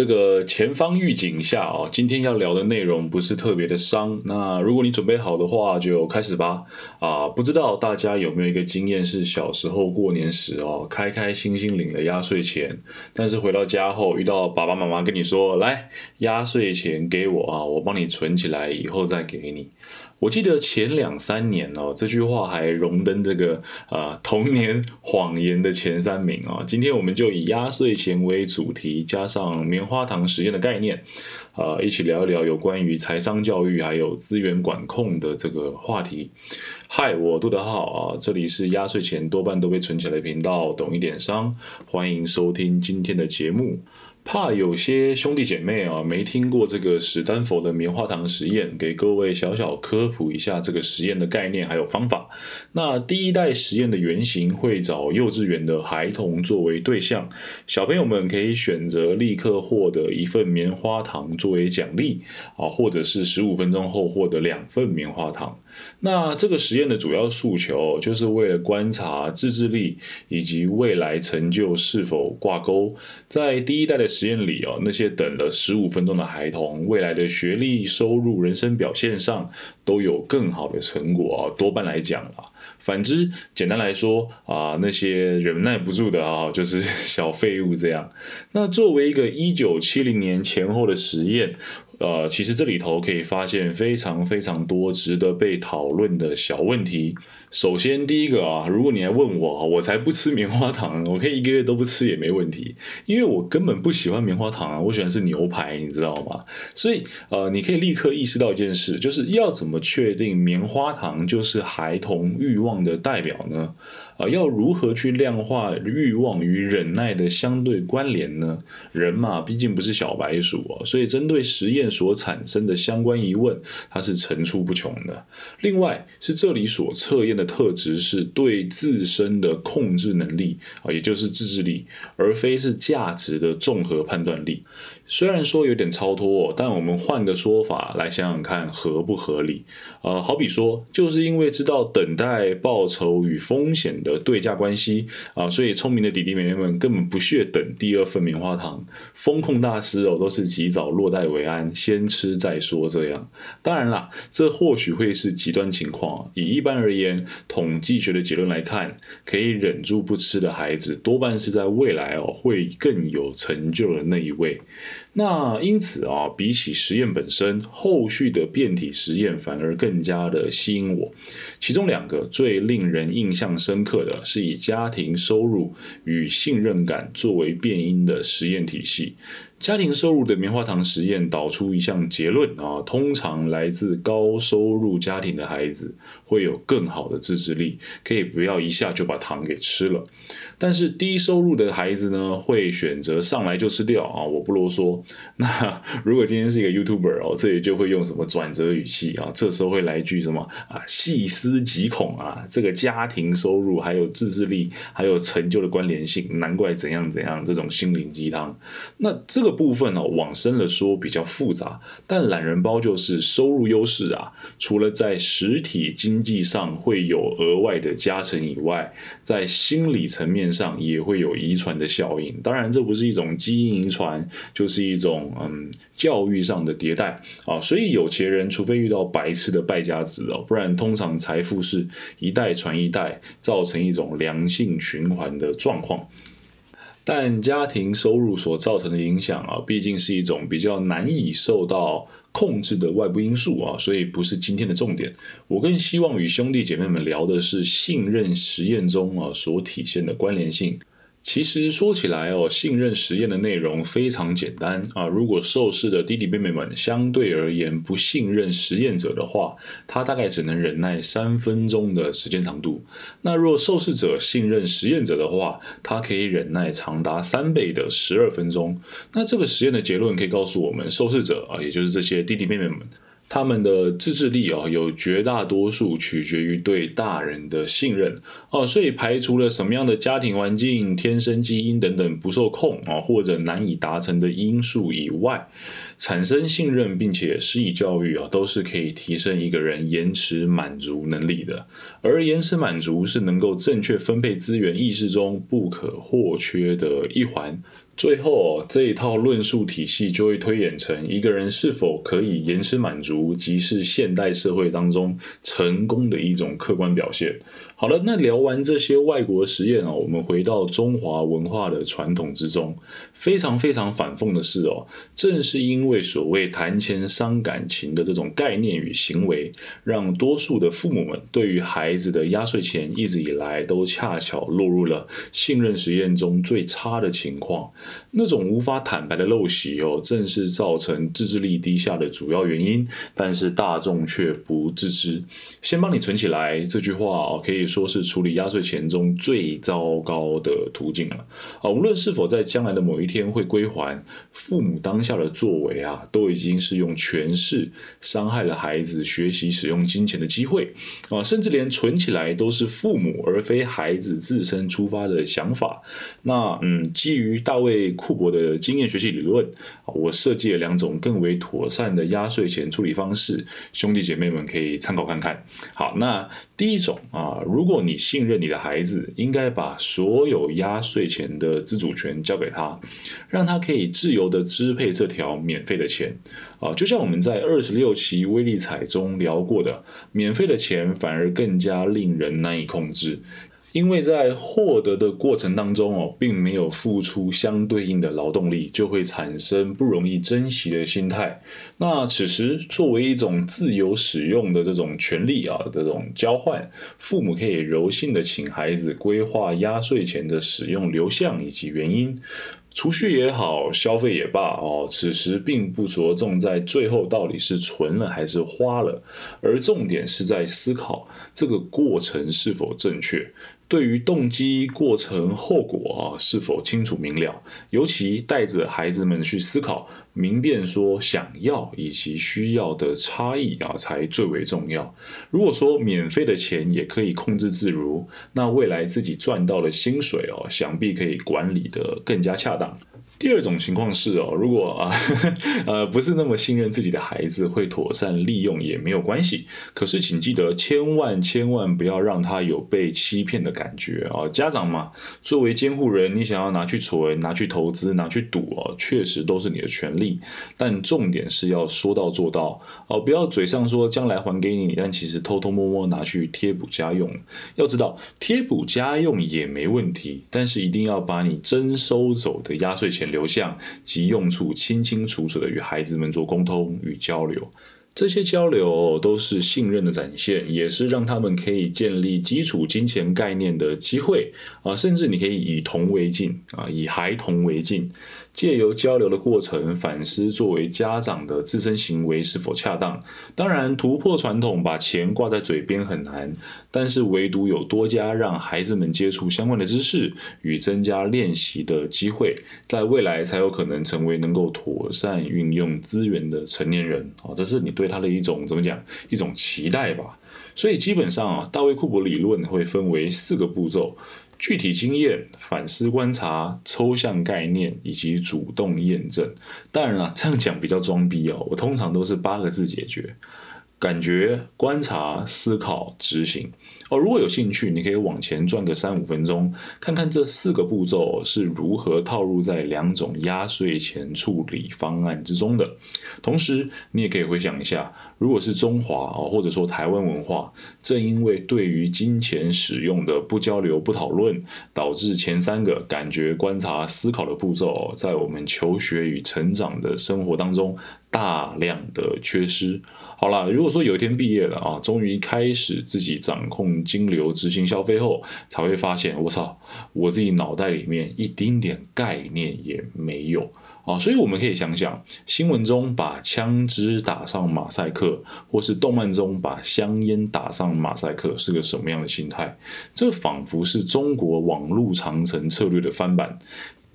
这个前方预警下啊，今天要聊的内容不是特别的伤。那如果你准备好的话，就开始吧。啊，不知道大家有没有一个经验是小时候过年时哦，开开心心领了压岁钱，但是回到家后遇到爸爸妈妈跟你说，来压岁钱给我啊，我帮你存起来，以后再给你。我记得前两三年哦，这句话还荣登这个啊童年谎言的前三名啊。今天我们就以压岁钱为主题，加上棉花糖实验的概念，啊，一起聊一聊有关于财商教育还有资源管控的这个话题。嗨，我杜德浩啊，这里是压岁钱多半都被存起来的频道，懂一点商，欢迎收听今天的节目。怕有些兄弟姐妹啊没听过这个史丹佛的棉花糖实验，给各位小小科普一下这个实验的概念还有方法。那第一代实验的原型会找幼稚园的孩童作为对象，小朋友们可以选择立刻获得一份棉花糖作为奖励啊，或者是十五分钟后获得两份棉花糖。那这个实验的主要诉求就是为了观察自制力以及未来成就是否挂钩。在第一代的实验里哦，那些等了十五分钟的孩童，未来的学历、收入、人生表现上都有更好的成果啊。多半来讲啊，反之，简单来说啊，那些忍耐不住的啊，就是小废物这样。那作为一个一九七零年前后的实验。呃，其实这里头可以发现非常非常多值得被讨论的小问题。首先，第一个啊，如果你来问我，我才不吃棉花糖，我可以一个月都不吃也没问题，因为我根本不喜欢棉花糖啊，我喜欢是牛排，你知道吗？所以，呃，你可以立刻意识到一件事，就是要怎么确定棉花糖就是孩童欲望的代表呢？啊，要如何去量化欲望与忍耐的相对关联呢？人嘛，毕竟不是小白鼠哦，所以针对实验所产生的相关疑问，它是层出不穷的。另外，是这里所测验的特质是对自身的控制能力啊，也就是自制力，而非是价值的综合判断力。虽然说有点超脱，哦但我们换个说法来想想看合不合理？呃，好比说，就是因为知道等待报酬与风险的对价关系啊，所以聪明的弟弟妹妹们根本不屑等第二份棉花糖。风控大师哦，都是及早落袋为安，先吃再说这样。当然啦，这或许会是极端情况。以一般而言，统计学的结论来看，可以忍住不吃的孩子，多半是在未来哦会更有成就的那一位。那因此啊，比起实验本身，后续的变体实验反而更加的吸引我。其中两个最令人印象深刻的是以家庭收入与信任感作为变因的实验体系。家庭收入的棉花糖实验导出一项结论啊，通常来自高收入家庭的孩子会有更好的自制力，可以不要一下就把糖给吃了。但是低收入的孩子呢，会选择上来就吃掉啊，我不啰嗦。那如果今天是一个 YouTuber 哦，这里就会用什么转折语气啊，这时候会来句什么啊，细思极恐啊，这个家庭收入还有自制力还有成就的关联性，难怪怎样怎样这种心灵鸡汤。那这个。部分呢，往深了说比较复杂，但懒人包就是收入优势啊，除了在实体经济上会有额外的加成以外，在心理层面上也会有遗传的效应。当然，这不是一种基因遗传，就是一种嗯教育上的迭代啊。所以有钱人除非遇到白痴的败家子哦，不然通常财富是一代传一代，造成一种良性循环的状况。但家庭收入所造成的影响啊，毕竟是一种比较难以受到控制的外部因素啊，所以不是今天的重点。我更希望与兄弟姐妹们聊的是信任实验中啊所体现的关联性。其实说起来哦，信任实验的内容非常简单啊。如果受试的弟弟妹妹们相对而言不信任实验者的话，他大概只能忍耐三分钟的时间长度。那若受试者信任实验者的话，他可以忍耐长达三倍的十二分钟。那这个实验的结论可以告诉我们，受试者啊，也就是这些弟弟妹妹们。他们的自制力啊，有绝大多数取决于对大人的信任哦，所以排除了什么样的家庭环境、天生基因等等不受控啊或者难以达成的因素以外，产生信任并且施以教育啊，都是可以提升一个人延迟满足能力的。而延迟满足是能够正确分配资源意识中不可或缺的一环。最后这一套论述体系就会推演成一个人是否可以延迟满足，即是现代社会当中成功的一种客观表现。好了，那聊完这些外国实验哦，我们回到中华文化的传统之中，非常非常反讽的是哦，正是因为所谓谈钱伤感情的这种概念与行为，让多数的父母们对于孩子的压岁钱一直以来都恰巧落入了信任实验中最差的情况。那种无法坦白的陋习哦，正是造成自制力低下的主要原因，但是大众却不自知。先帮你存起来这句话哦，可以。说是处理压岁钱中最糟糕的途径了啊！无论是否在将来的某一天会归还，父母当下的作为啊，都已经是用权势伤害了孩子学习使用金钱的机会啊！甚至连存起来都是父母而非孩子自身出发的想法。那嗯，基于大卫库珀的经验学习理论啊，我设计了两种更为妥善的压岁钱处理方式，兄弟姐妹们可以参考看看。好，那第一种啊，如如果你信任你的孩子，应该把所有压岁钱的自主权交给他，让他可以自由的支配这条免费的钱啊！就像我们在二十六期威力彩中聊过的，免费的钱反而更加令人难以控制。因为在获得的过程当中哦，并没有付出相对应的劳动力，就会产生不容易珍惜的心态。那此时作为一种自由使用的这种权利啊，这种交换，父母可以柔性的请孩子规划压岁钱的使用流向以及原因。储蓄也好，消费也罢，哦，此时并不着重在最后到底是存了还是花了，而重点是在思考这个过程是否正确。对于动机、过程、后果啊，是否清楚明了？尤其带着孩子们去思考，明辨说想要以及需要的差异啊，才最为重要。如果说免费的钱也可以控制自如，那未来自己赚到的薪水哦，想必可以管理得更加恰当。第二种情况是哦，如果啊，呃，不是那么信任自己的孩子，会妥善利用也没有关系。可是请记得，千万千万不要让他有被欺骗的感觉啊！家长嘛，作为监护人，你想要拿去存、拿去投资、拿去赌哦，确实都是你的权利。但重点是要说到做到哦，不要嘴上说将来还给你，但其实偷偷摸摸拿去贴补家用。要知道，贴补家用也没问题，但是一定要把你征收走的压岁钱。流向及用处清清楚楚的与孩子们做沟通与交流，这些交流都是信任的展现，也是让他们可以建立基础金钱概念的机会啊！甚至你可以以铜为镜啊，以孩童为镜。借由交流的过程反思，作为家长的自身行为是否恰当。当然，突破传统把钱挂在嘴边很难，但是唯独有多加让孩子们接触相关的知识与增加练习的机会，在未来才有可能成为能够妥善运用资源的成年人。啊，这是你对他的一种怎么讲？一种期待吧。所以基本上啊，大卫库珀理论会分为四个步骤。具体经验、反思观察、抽象概念以及主动验证。当然了，这样讲比较装逼哦。我通常都是八个字解决：感觉、观察、思考、执行。哦，如果有兴趣，你可以往前转个三五分钟，看看这四个步骤是如何套入在两种压岁钱处理方案之中的。同时，你也可以回想一下，如果是中华啊，或者说台湾文化，正因为对于金钱使用的不交流、不讨论，导致前三个感觉、观察、思考的步骤，在我们求学与成长的生活当中大量的缺失。好了，如果说有一天毕业了啊，终于开始自己掌控金流、执行消费后，才会发现，我操，我自己脑袋里面一丁点概念也没有啊！所以我们可以想想，新闻中把枪支打上马赛克，或是动漫中把香烟打上马赛克，是个什么样的心态？这仿佛是中国网络长城策略的翻版。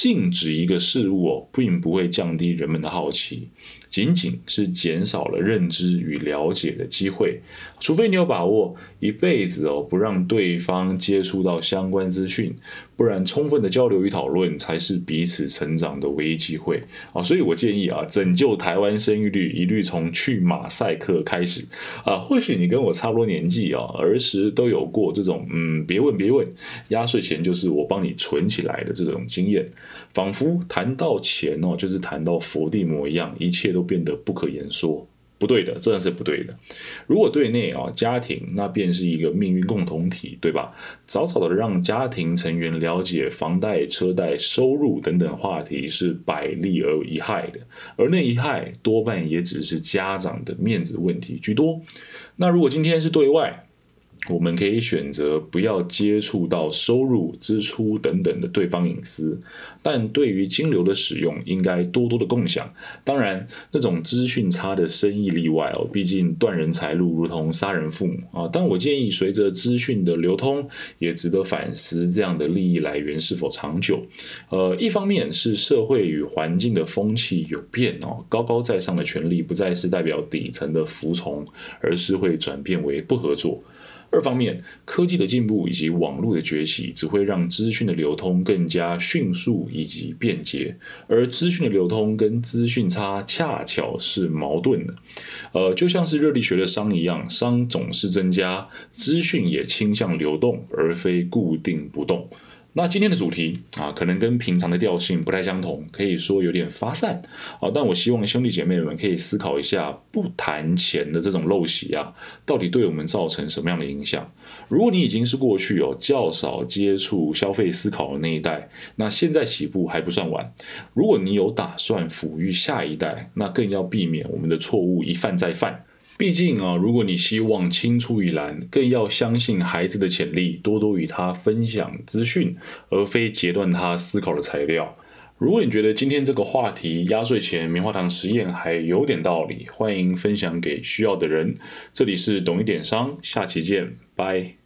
禁止一个事物哦，并不会降低人们的好奇，仅仅是减少了认知与了解的机会。除非你有把握一辈子哦，不让对方接触到相关资讯，不然充分的交流与讨论才是彼此成长的唯一机会啊！所以我建议啊，拯救台湾生育率一律从去马赛克开始啊！或许你跟我差不多年纪啊，儿时都有过这种嗯，别问别问，压岁钱就是我帮你存起来的这种经验。仿佛谈到钱哦，就是谈到佛地魔一样，一切都变得不可言说。不对的，这是不对的。如果对内啊，家庭那便是一个命运共同体，对吧？早早的让家庭成员了解房贷、车贷、收入等等话题是百利而无一害的，而那一害多半也只是家长的面子问题居多。那如果今天是对外，我们可以选择不要接触到收入、支出等等的对方隐私，但对于金流的使用，应该多多的共享。当然，那种资讯差的生意例外哦，毕竟断人财路如同杀人父母啊。但我建议，随着资讯的流通，也值得反思这样的利益来源是否长久。呃，一方面是社会与环境的风气有变哦，高高在上的权利不再是代表底层的服从，而是会转变为不合作。二方面，科技的进步以及网络的崛起，只会让资讯的流通更加迅速以及便捷，而资讯的流通跟资讯差恰巧是矛盾的。呃，就像是热力学的熵一样，熵总是增加，资讯也倾向流动，而非固定不动。那今天的主题啊，可能跟平常的调性不太相同，可以说有点发散啊。但我希望兄弟姐妹们可以思考一下，不谈钱的这种陋习啊，到底对我们造成什么样的影响？如果你已经是过去有较少接触消费思考的那一代，那现在起步还不算晚。如果你有打算抚育下一代，那更要避免我们的错误一犯再犯。毕竟啊，如果你希望青出于蓝，更要相信孩子的潜力，多多与他分享资讯，而非截断他思考的材料。如果你觉得今天这个话题压岁钱棉花糖实验还有点道理，欢迎分享给需要的人。这里是懂一点商，下期见，拜。